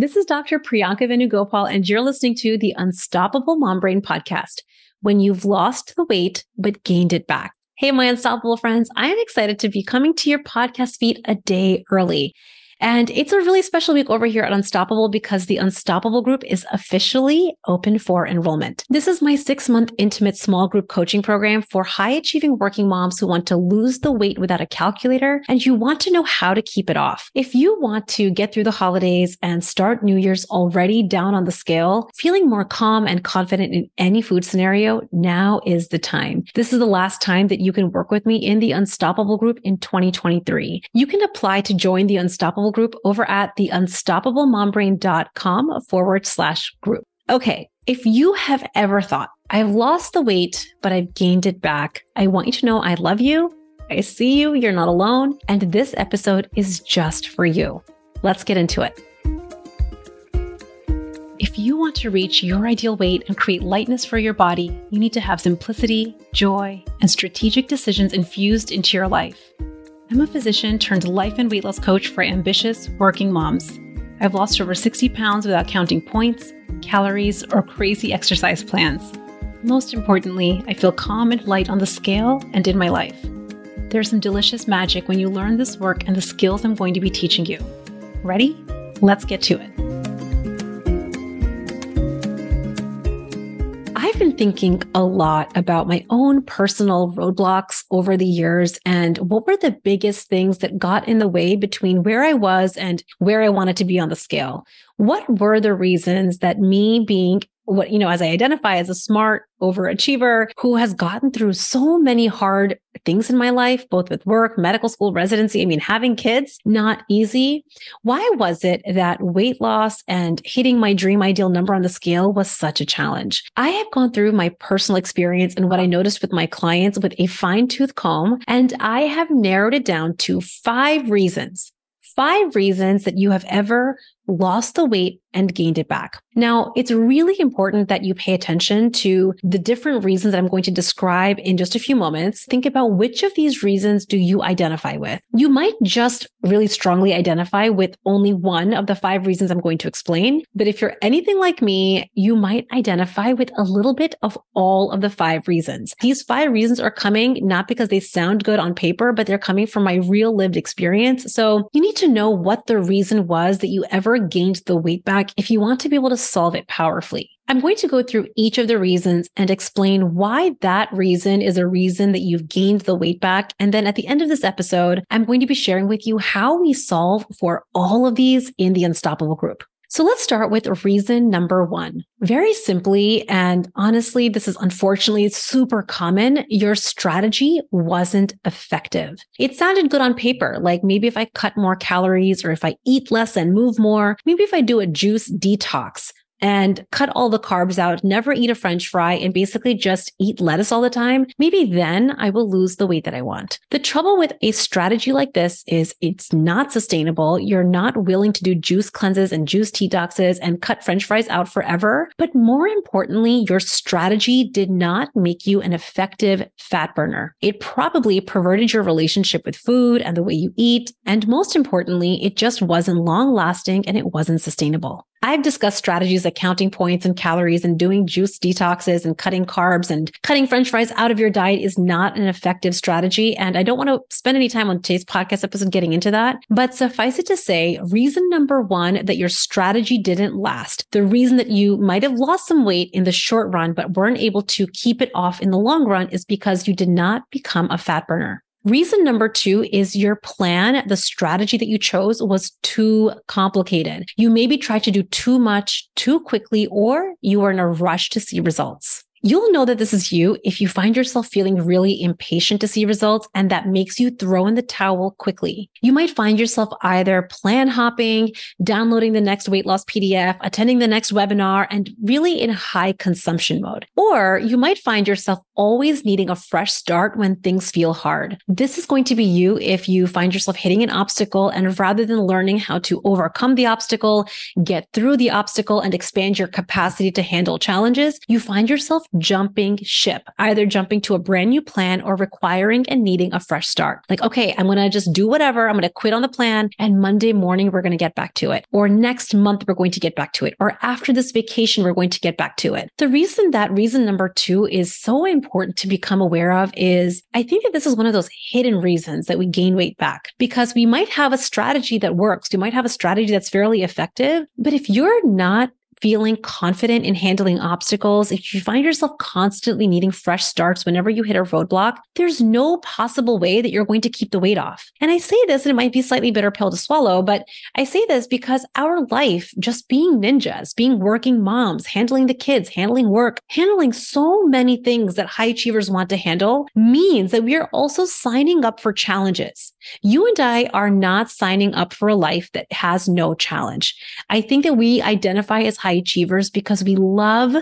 This is Dr. Priyanka Venugopal, and you're listening to the Unstoppable Mom Brain podcast. When you've lost the weight, but gained it back. Hey, my unstoppable friends, I am excited to be coming to your podcast feed a day early. And it's a really special week over here at Unstoppable because the Unstoppable group is officially open for enrollment. This is my six month intimate small group coaching program for high achieving working moms who want to lose the weight without a calculator and you want to know how to keep it off. If you want to get through the holidays and start New Year's already down on the scale, feeling more calm and confident in any food scenario, now is the time. This is the last time that you can work with me in the Unstoppable group in 2023. You can apply to join the Unstoppable group over at the unstoppablemombrain.com forward slash group. Okay. If you have ever thought, I've lost the weight, but I've gained it back, I want you to know I love you. I see you. You're not alone. And this episode is just for you. Let's get into it. If you want to reach your ideal weight and create lightness for your body, you need to have simplicity, joy, and strategic decisions infused into your life. I'm a physician turned life and weight loss coach for ambitious working moms. I've lost over 60 pounds without counting points, calories, or crazy exercise plans. Most importantly, I feel calm and light on the scale and in my life. There's some delicious magic when you learn this work and the skills I'm going to be teaching you. Ready? Let's get to it. I've been thinking a lot about my own personal roadblocks over the years and what were the biggest things that got in the way between where I was and where I wanted to be on the scale. What were the reasons that me being what, you know, as I identify as a smart overachiever who has gotten through so many hard things in my life, both with work, medical school, residency. I mean, having kids, not easy. Why was it that weight loss and hitting my dream ideal number on the scale was such a challenge? I have gone through my personal experience and what I noticed with my clients with a fine tooth comb, and I have narrowed it down to five reasons five reasons that you have ever lost the weight and gained it back. Now, it's really important that you pay attention to the different reasons that I'm going to describe in just a few moments. Think about which of these reasons do you identify with? You might just really strongly identify with only one of the five reasons I'm going to explain. But if you're anything like me, you might identify with a little bit of all of the five reasons. These five reasons are coming not because they sound good on paper, but they're coming from my real lived experience. So you need to know what the reason was that you ever gained the weight back if you want to be able to solve it powerfully. I'm going to go through each of the reasons and explain why that reason is a reason that you've gained the weight back. And then at the end of this episode, I'm going to be sharing with you how we solve for all of these in the Unstoppable group. So let's start with reason number one. Very simply, and honestly, this is unfortunately super common. Your strategy wasn't effective. It sounded good on paper. Like maybe if I cut more calories or if I eat less and move more, maybe if I do a juice detox, and cut all the carbs out, never eat a french fry, and basically just eat lettuce all the time, maybe then I will lose the weight that I want. The trouble with a strategy like this is it's not sustainable. You're not willing to do juice cleanses and juice detoxes and cut french fries out forever. But more importantly, your strategy did not make you an effective fat burner. It probably perverted your relationship with food and the way you eat. And most importantly, it just wasn't long lasting and it wasn't sustainable. I've discussed strategies like counting points and calories and doing juice detoxes and cutting carbs and cutting french fries out of your diet is not an effective strategy. And I don't want to spend any time on today's podcast episode getting into that. But suffice it to say, reason number one that your strategy didn't last, the reason that you might have lost some weight in the short run, but weren't able to keep it off in the long run is because you did not become a fat burner. Reason number two is your plan, the strategy that you chose was too complicated. You maybe tried to do too much too quickly, or you were in a rush to see results. You'll know that this is you if you find yourself feeling really impatient to see results and that makes you throw in the towel quickly. You might find yourself either plan hopping, downloading the next weight loss PDF, attending the next webinar, and really in high consumption mode. Or you might find yourself always needing a fresh start when things feel hard. This is going to be you if you find yourself hitting an obstacle and rather than learning how to overcome the obstacle, get through the obstacle and expand your capacity to handle challenges, you find yourself jumping ship, either jumping to a brand new plan or requiring and needing a fresh start. Like, okay, I'm going to just do whatever. I'm going to quit on the plan and Monday morning, we're going to get back to it. Or next month, we're going to get back to it. Or after this vacation, we're going to get back to it. The reason that reason number two is so important to become aware of is I think that this is one of those hidden reasons that we gain weight back because we might have a strategy that works. We might have a strategy that's fairly effective, but if you're not feeling confident in handling obstacles, if you find yourself constantly needing fresh starts whenever you hit a roadblock, there's no possible way that you're going to keep the weight off. And I say this, and it might be a slightly bitter pill to swallow, but I say this because our life, just being ninjas, being working moms, handling the kids, handling work, handling so many things that high achievers want to handle means that we are also signing up for challenges. You and I are not signing up for a life that has no challenge. I think that we identify as high achievers because we love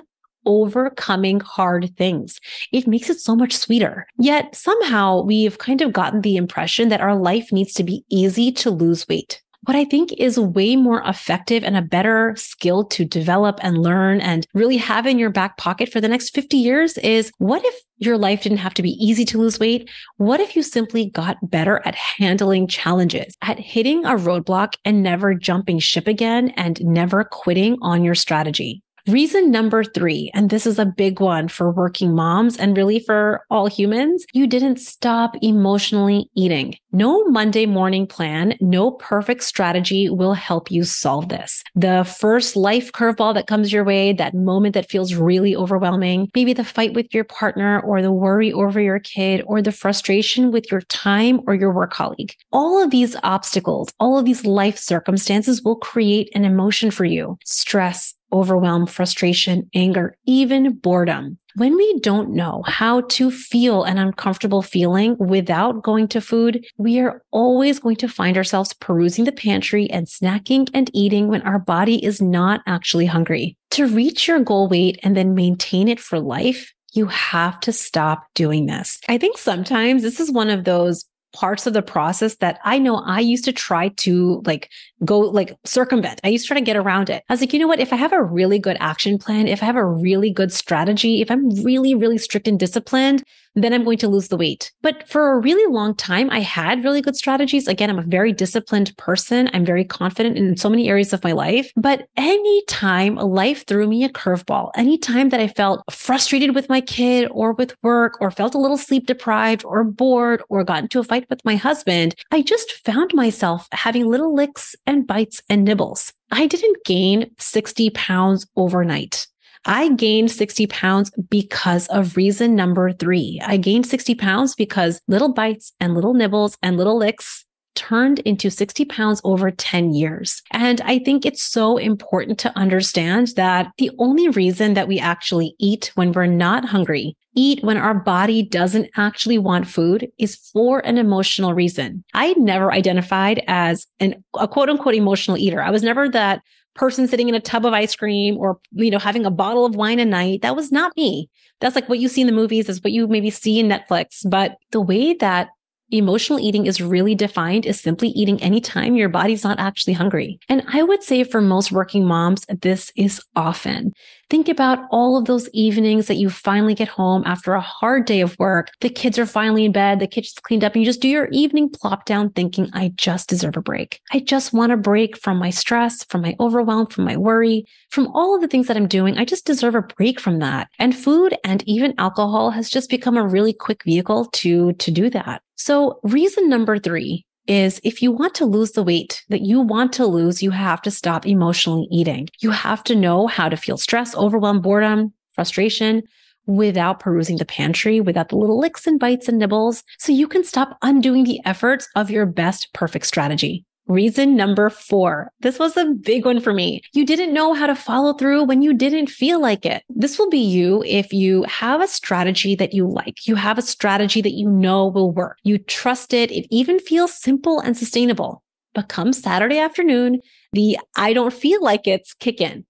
overcoming hard things. It makes it so much sweeter. Yet somehow we've kind of gotten the impression that our life needs to be easy to lose weight. What I think is way more effective and a better skill to develop and learn and really have in your back pocket for the next 50 years is what if your life didn't have to be easy to lose weight? What if you simply got better at handling challenges, at hitting a roadblock and never jumping ship again and never quitting on your strategy? Reason number three, and this is a big one for working moms and really for all humans, you didn't stop emotionally eating. No Monday morning plan, no perfect strategy will help you solve this. The first life curveball that comes your way, that moment that feels really overwhelming, maybe the fight with your partner or the worry over your kid or the frustration with your time or your work colleague. All of these obstacles, all of these life circumstances will create an emotion for you. Stress, overwhelm, frustration, anger, even boredom. When we don't know how to feel an uncomfortable feeling without going to food, we are always going to find ourselves perusing the pantry and snacking and eating when our body is not actually hungry. To reach your goal weight and then maintain it for life, you have to stop doing this. I think sometimes this is one of those parts of the process that I know I used to try to like go like circumvent. I used to try to get around it. I was like, you know what? If I have a really good action plan, if I have a really good strategy, if I'm really, really strict and disciplined, then I'm going to lose the weight. But for a really long time, I had really good strategies. Again, I'm a very disciplined person. I'm very confident in so many areas of my life. But anytime life threw me a curveball, anytime that I felt frustrated with my kid or with work or felt a little sleep deprived or bored or got into a fight with my husband, I just found myself having little licks and bites and nibbles. I didn't gain 60 pounds overnight. I gained 60 pounds because of reason number three. I gained 60 pounds because little bites and little nibbles and little licks turned into 60 pounds over 10 years. And I think it's so important to understand that the only reason that we actually eat when we're not hungry, eat when our body doesn't actually want food is for an emotional reason. I never identified as an, a quote unquote emotional eater. I was never that person sitting in a tub of ice cream or, you know, having a bottle of wine a night. That was not me. That's like what you see in the movies, is what you maybe see in Netflix. But the way that Emotional eating is really defined as simply eating anytime your body's not actually hungry. And I would say for most working moms, this is often. Think about all of those evenings that you finally get home after a hard day of work. The kids are finally in bed, the kitchen's cleaned up, and you just do your evening plop down thinking, I just deserve a break. I just want a break from my stress, from my overwhelm, from my worry, from all of the things that I'm doing. I just deserve a break from that. And food and even alcohol has just become a really quick vehicle to, to do that. So reason number three is if you want to lose the weight that you want to lose, you have to stop emotionally eating. You have to know how to feel stress, overwhelm, boredom, frustration without perusing the pantry, without the little licks and bites and nibbles. So you can stop undoing the efforts of your best perfect strategy. Reason number four. This was a big one for me. You didn't know how to follow through when you didn't feel like it. This will be you if you have a strategy that you like. You have a strategy that you know will work. You trust it. It even feels simple and sustainable. But come Saturday afternoon, the I don't feel like it's kick in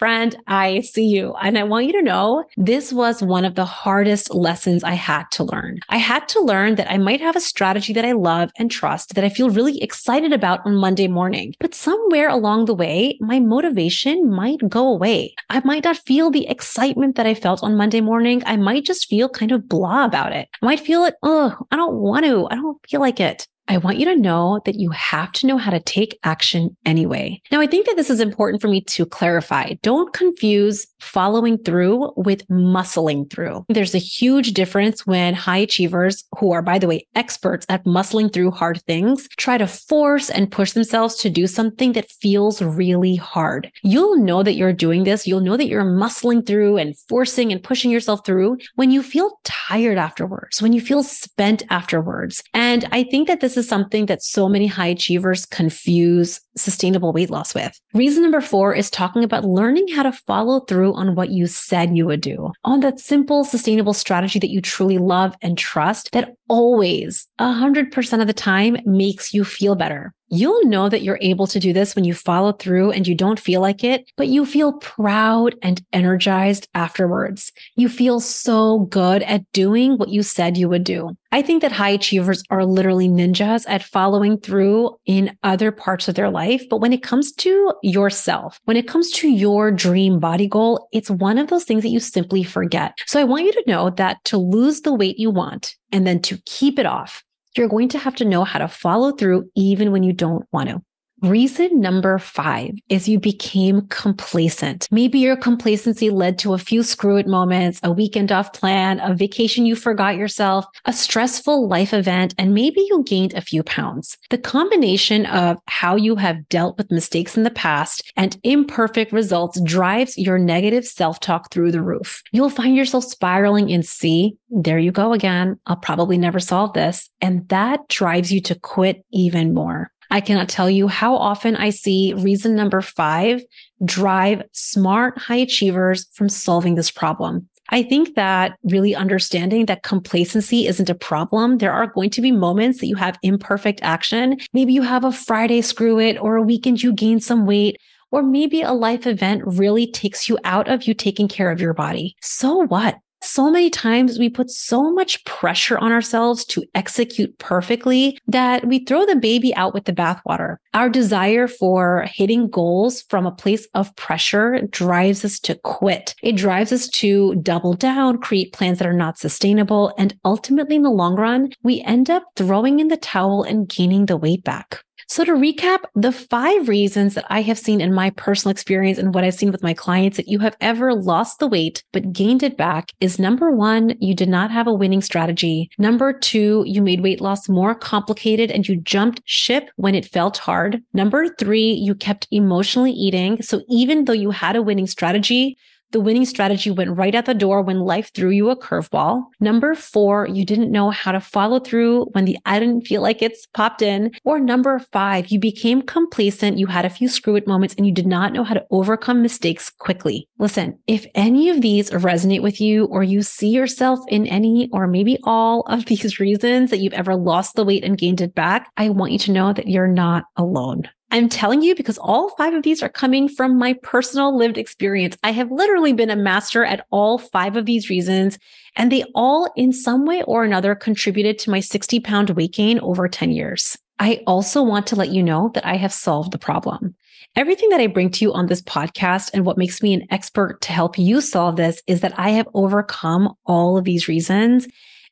Friend, I see you. And I want you to know this was one of the hardest lessons I had to learn. I had to learn that I might have a strategy that I love and trust that I feel really excited about on Monday morning, but somewhere along the way, my motivation might go away. I might not feel the excitement that I felt on Monday morning. I might just feel kind of blah about it. I might feel it, oh, I don't want to. I don't feel like it. I want you to know that you have to know how to take action anyway. Now, I think that this is important for me to clarify. Don't confuse following through with muscling through. There's a huge difference when high achievers, who are, by the way, experts at muscling through hard things, try to force and push themselves to do something that feels really hard. You'll know that you're doing this. You'll know that you're muscling through and forcing and pushing yourself through when you feel tired afterwards, when you feel spent afterwards. And I think that this is something that so many high achievers confuse sustainable weight loss with. Reason number four is talking about learning how to follow through on what you said you would do, on that simple, sustainable strategy that you truly love and trust that always, 100% of the time, makes you feel better. You'll know that you're able to do this when you follow through and you don't feel like it, but you feel proud and energized afterwards. You feel so good at doing what you said you would do. I think that high achievers are literally ninjas at following through in other parts of their life. But when it comes to yourself, when it comes to your dream body goal, it's one of those things that you simply forget. So I want you to know that to lose the weight you want and then to keep it off, you're going to have to know how to follow through even when you don't want to. Reason number five is you became complacent. Maybe your complacency led to a few screw it moments, a weekend off plan, a vacation you forgot yourself, a stressful life event, and maybe you gained a few pounds. The combination of how you have dealt with mistakes in the past and imperfect results drives your negative self talk through the roof. You'll find yourself spiraling in C. There you go again. I'll probably never solve this. And that drives you to quit even more. I cannot tell you how often I see reason number five drive smart high achievers from solving this problem. I think that really understanding that complacency isn't a problem. There are going to be moments that you have imperfect action. Maybe you have a Friday screw it or a weekend you gain some weight. Or maybe a life event really takes you out of you taking care of your body. So what? So many times we put so much pressure on ourselves to execute perfectly that we throw the baby out with the bathwater. Our desire for hitting goals from a place of pressure drives us to quit. It drives us to double down, create plans that are not sustainable. And ultimately, in the long run, we end up throwing in the towel and gaining the weight back. So to recap, the five reasons that I have seen in my personal experience and what I've seen with my clients that you have ever lost the weight but gained it back is number one, you did not have a winning strategy. Number two, you made weight loss more complicated and you jumped ship when it felt hard. Number three, you kept emotionally eating. So even though you had a winning strategy, the winning strategy went right out the door when life threw you a curveball. Number four, you didn't know how to follow through when the I didn't feel like it's popped in. Or number five, you became complacent. You had a few screw it moments and you did not know how to overcome mistakes quickly. Listen, if any of these resonate with you or you see yourself in any or maybe all of these reasons that you've ever lost the weight and gained it back, I want you to know that you're not alone. I'm telling you because all five of these are coming from my personal lived experience. I have literally been a master at all five of these reasons, and they all, in some way or another, contributed to my 60 pound weight gain over 10 years. I also want to let you know that I have solved the problem. Everything that I bring to you on this podcast and what makes me an expert to help you solve this is that I have overcome all of these reasons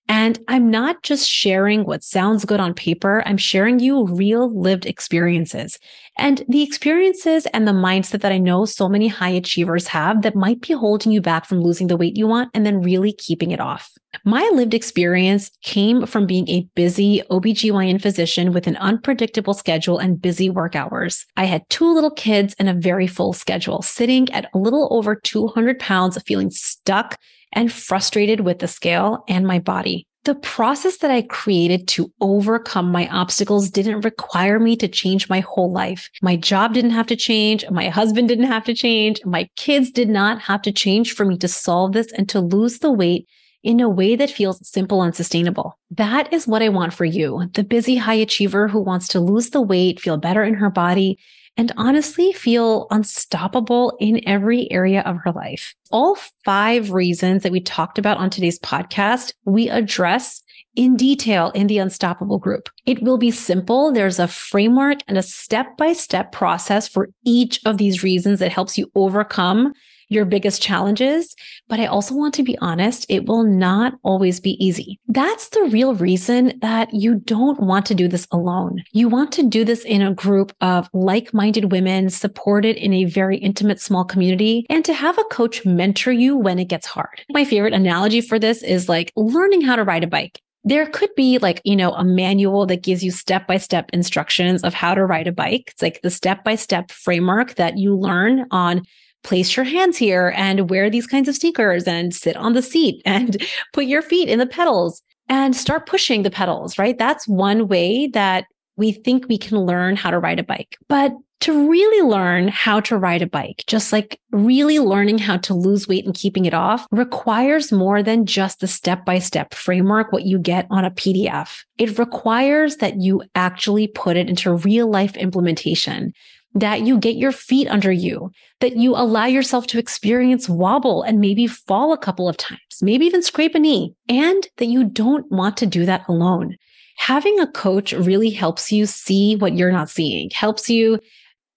and I'm not just sharing what sounds good on paper. I'm sharing you real lived experiences and the experiences and the mindset that I know so many high achievers have that might be holding you back from losing the weight you want and then really keeping it off. My lived experience came from being a busy OBGYN physician with an unpredictable schedule and busy work hours. I had two little kids and a very full schedule, sitting at a little over 200 pounds, feeling stuck and frustrated with the scale and my body. The process that I created to overcome my obstacles didn't require me to change my whole life. My job didn't have to change. My husband didn't have to change. My kids did not have to change for me to solve this and to lose the weight in a way that feels simple and sustainable. That is what I want for you. The busy high achiever who wants to lose the weight, feel better in her body, and honestly feel unstoppable in every area of her life. All five reasons that we talked about on today's podcast, we address in detail in the Unstoppable group. It will be simple. There's a framework and a step by step process for each of these reasons that helps you overcome your biggest challenges. But I also want to be honest, it will not always be easy. That's the real reason that you don't want to do this alone. You want to do this in a group of like minded women supported in a very intimate small community and to have a coach mentor you when it gets hard. My favorite analogy for this is like learning how to ride a bike there could be like, you know, a manual that gives you step by step instructions of how to ride a bike. It's like the step by step framework that you learn on place your hands here and wear these kinds of sneakers and sit on the seat and put your feet in the pedals and start pushing the pedals, right? That's one way that we think we can learn how to ride a bike. But to really learn how to ride a bike, just like really learning how to lose weight and keeping it off requires more than just the step by step framework, what you get on a PDF. It requires that you actually put it into real life implementation that you get your feet under you, that you allow yourself to experience wobble and maybe fall a couple of times, maybe even scrape a knee, and that you don't want to do that alone. Having a coach really helps you see what you're not seeing, helps you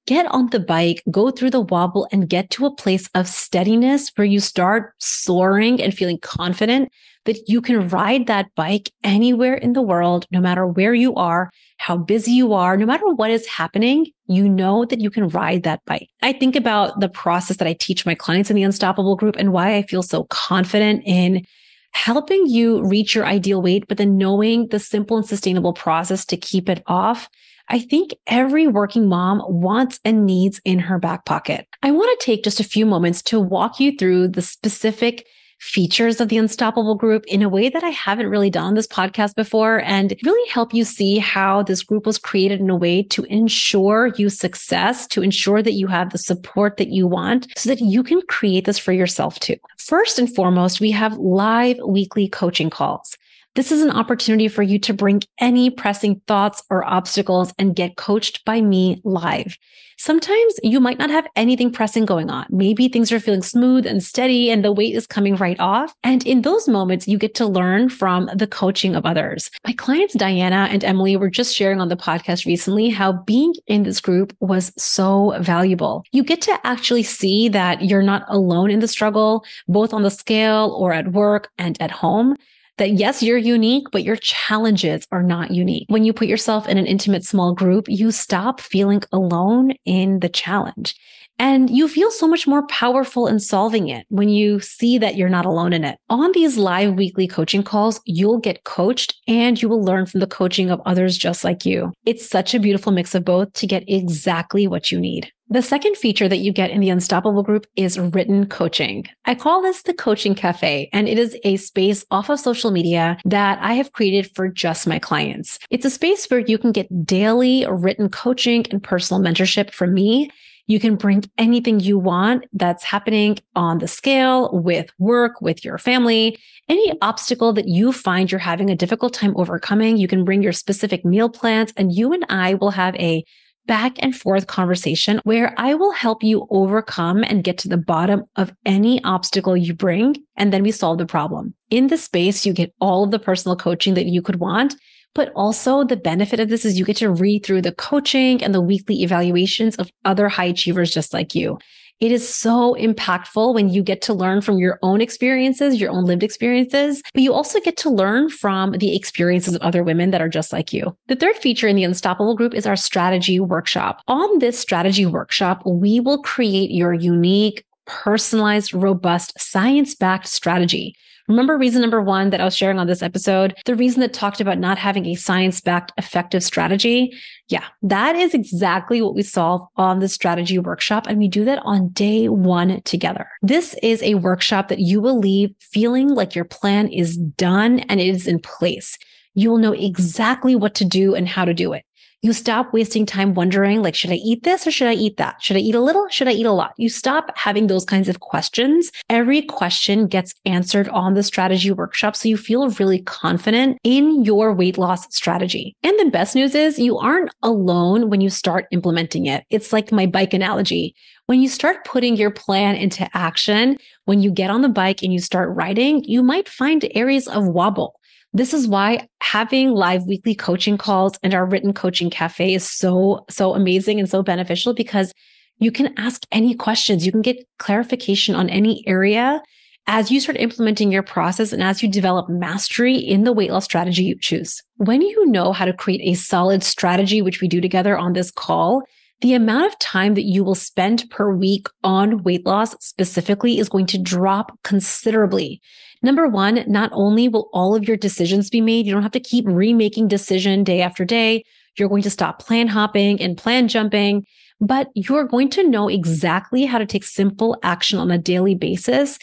get on the bike, go through the wobble and get to a place of steadiness where you start soaring and feeling confident that you can ride that bike anywhere in the world, no matter where you are, how busy you are, no matter what is happening, you know that you can ride that bike. I think about the process that I teach my clients in the Unstoppable group and why I feel so confident in helping you reach your ideal weight, but then knowing the simple and sustainable process to keep it off. I think every working mom wants and needs in her back pocket. I want to take just a few moments to walk you through the specific features of the Unstoppable group in a way that I haven't really done on this podcast before and really help you see how this group was created in a way to ensure you success, to ensure that you have the support that you want so that you can create this for yourself too. First and foremost, we have live weekly coaching calls. This is an opportunity for you to bring any pressing thoughts or obstacles and get coached by me live. Sometimes you might not have anything pressing going on. Maybe things are feeling smooth and steady and the weight is coming right off. And in those moments, you get to learn from the coaching of others. My clients, Diana and Emily, were just sharing on the podcast recently how being in this group was so valuable. You get to actually see that you're not alone in the struggle, both on the scale or at work and at home that yes, you're unique, but your challenges are not unique. When you put yourself in an intimate small group, you stop feeling alone in the challenge. And you feel so much more powerful in solving it when you see that you're not alone in it. On these live weekly coaching calls, you'll get coached and you will learn from the coaching of others just like you. It's such a beautiful mix of both to get exactly what you need. The second feature that you get in the Unstoppable group is written coaching. I call this the coaching cafe, and it is a space off of social media that I have created for just my clients. It's a space where you can get daily written coaching and personal mentorship from me you can bring anything you want that's happening on the scale with work, with your family, any obstacle that you find you're having a difficult time overcoming. You can bring your specific meal plans and you and I will have a back and forth conversation where I will help you overcome and get to the bottom of any obstacle you bring. And then we solve the problem. In this space, you get all of the personal coaching that you could want but also the benefit of this is you get to read through the coaching and the weekly evaluations of other high achievers just like you. It is so impactful when you get to learn from your own experiences, your own lived experiences, but you also get to learn from the experiences of other women that are just like you. The third feature in the Unstoppable group is our strategy workshop. On this strategy workshop, we will create your unique, personalized, robust, science backed strategy Remember reason number one that I was sharing on this episode? The reason that talked about not having a science backed effective strategy. Yeah, that is exactly what we solve on the strategy workshop. And we do that on day one together. This is a workshop that you will leave feeling like your plan is done and it is in place. You will know exactly what to do and how to do it. You stop wasting time wondering, like, should I eat this or should I eat that? Should I eat a little? Should I eat a lot? You stop having those kinds of questions. Every question gets answered on the strategy workshop. So you feel really confident in your weight loss strategy. And the best news is you aren't alone when you start implementing it. It's like my bike analogy. When you start putting your plan into action, when you get on the bike and you start riding, you might find areas of wobble. This is why having live weekly coaching calls and our written coaching cafe is so, so amazing and so beneficial because you can ask any questions. You can get clarification on any area as you start implementing your process and as you develop mastery in the weight loss strategy you choose. When you know how to create a solid strategy, which we do together on this call, the amount of time that you will spend per week on weight loss specifically is going to drop considerably. Number one, not only will all of your decisions be made, you don't have to keep remaking decision day after day. You're going to stop plan hopping and plan jumping, but you're going to know exactly how to take simple action on a daily basis.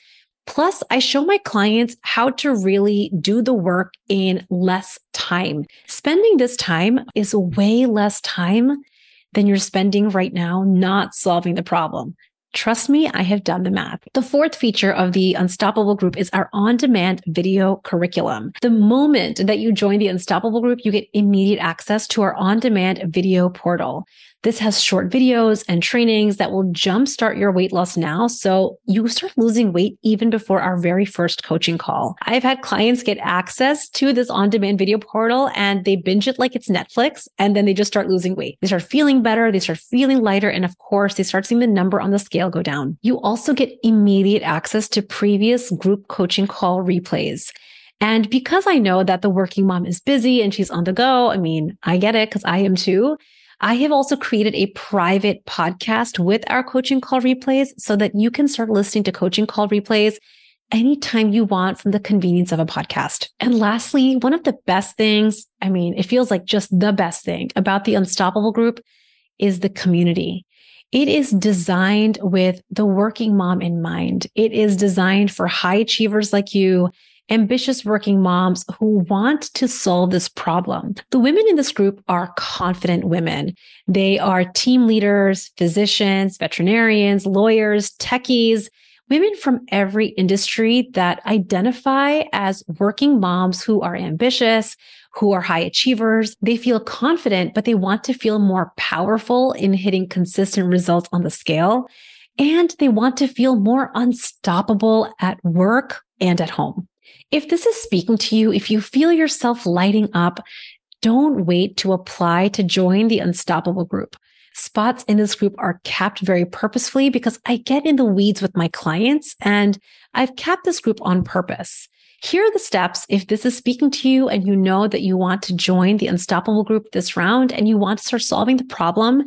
Plus, I show my clients how to really do the work in less time. Spending this time is way less time than you're spending right now not solving the problem. Trust me, I have done the math. The fourth feature of the Unstoppable group is our on demand video curriculum. The moment that you join the Unstoppable group, you get immediate access to our on demand video portal. This has short videos and trainings that will jumpstart your weight loss now. So you start losing weight even before our very first coaching call. I've had clients get access to this on demand video portal and they binge it like it's Netflix. And then they just start losing weight. They start feeling better. They start feeling lighter. And of course, they start seeing the number on the scale go down. You also get immediate access to previous group coaching call replays. And because I know that the working mom is busy and she's on the go, I mean, I get it because I am too. I have also created a private podcast with our coaching call replays so that you can start listening to coaching call replays anytime you want from the convenience of a podcast. And lastly, one of the best things, I mean, it feels like just the best thing about the Unstoppable group is the community. It is designed with the working mom in mind. It is designed for high achievers like you ambitious working moms who want to solve this problem. The women in this group are confident women. They are team leaders, physicians, veterinarians, lawyers, techies, women from every industry that identify as working moms who are ambitious, who are high achievers. They feel confident, but they want to feel more powerful in hitting consistent results on the scale. And they want to feel more unstoppable at work and at home. If this is speaking to you, if you feel yourself lighting up, don't wait to apply to join the Unstoppable group. Spots in this group are capped very purposefully because I get in the weeds with my clients and I've capped this group on purpose. Here are the steps if this is speaking to you and you know that you want to join the Unstoppable group this round and you want to start solving the problem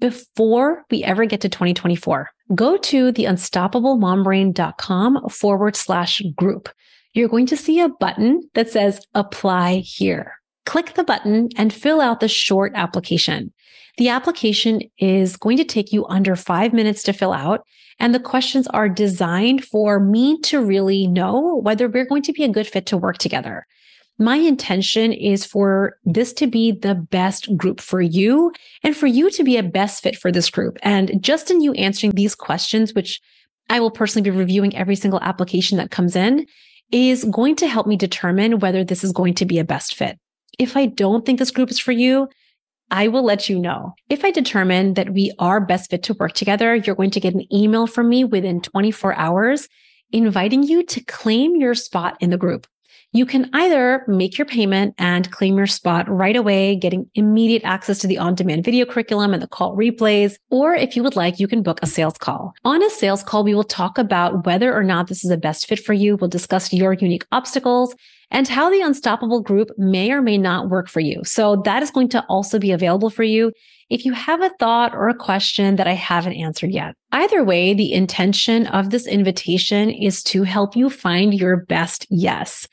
before we ever get to 2024. Go to the unstoppablemombrain.com forward slash group you're going to see a button that says apply here. Click the button and fill out the short application. The application is going to take you under five minutes to fill out. And the questions are designed for me to really know whether we're going to be a good fit to work together. My intention is for this to be the best group for you and for you to be a best fit for this group. And just in you answering these questions, which I will personally be reviewing every single application that comes in, is going to help me determine whether this is going to be a best fit. If I don't think this group is for you, I will let you know. If I determine that we are best fit to work together, you're going to get an email from me within 24 hours inviting you to claim your spot in the group. You can either make your payment and claim your spot right away, getting immediate access to the on demand video curriculum and the call replays. Or if you would like, you can book a sales call. On a sales call, we will talk about whether or not this is a best fit for you. We'll discuss your unique obstacles and how the Unstoppable group may or may not work for you. So that is going to also be available for you if you have a thought or a question that I haven't answered yet. Either way, the intention of this invitation is to help you find your best yes.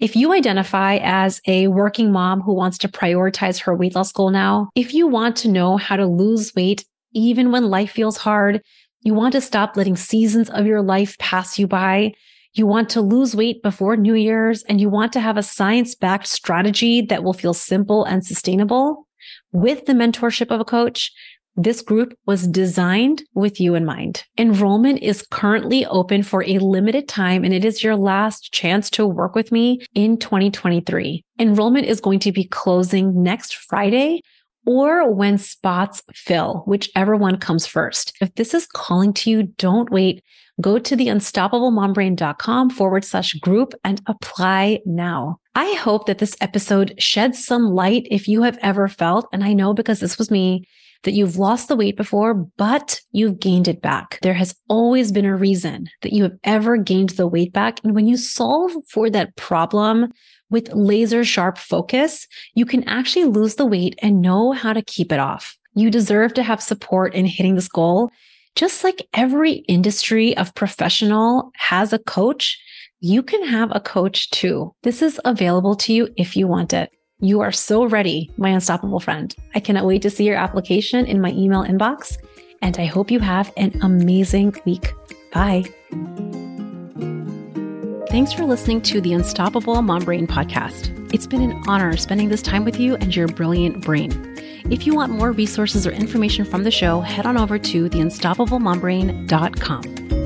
If you identify as a working mom who wants to prioritize her weight loss goal now, if you want to know how to lose weight even when life feels hard, you want to stop letting seasons of your life pass you by, you want to lose weight before New Year's, and you want to have a science backed strategy that will feel simple and sustainable, with the mentorship of a coach, this group was designed with you in mind. Enrollment is currently open for a limited time and it is your last chance to work with me in 2023. Enrollment is going to be closing next Friday or when spots fill, whichever one comes first. If this is calling to you, don't wait. Go to the unstoppablemombrain.com forward slash group and apply now. I hope that this episode sheds some light if you have ever felt, and I know because this was me, that you've lost the weight before, but you've gained it back. There has always been a reason that you have ever gained the weight back. And when you solve for that problem with laser sharp focus, you can actually lose the weight and know how to keep it off. You deserve to have support in hitting this goal. Just like every industry of professional has a coach, you can have a coach too. This is available to you if you want it. You are so ready, my unstoppable friend. I cannot wait to see your application in my email inbox. And I hope you have an amazing week. Bye. Thanks for listening to the Unstoppable Mom Brain podcast. It's been an honor spending this time with you and your brilliant brain. If you want more resources or information from the show, head on over to theunstoppablemombrain.com.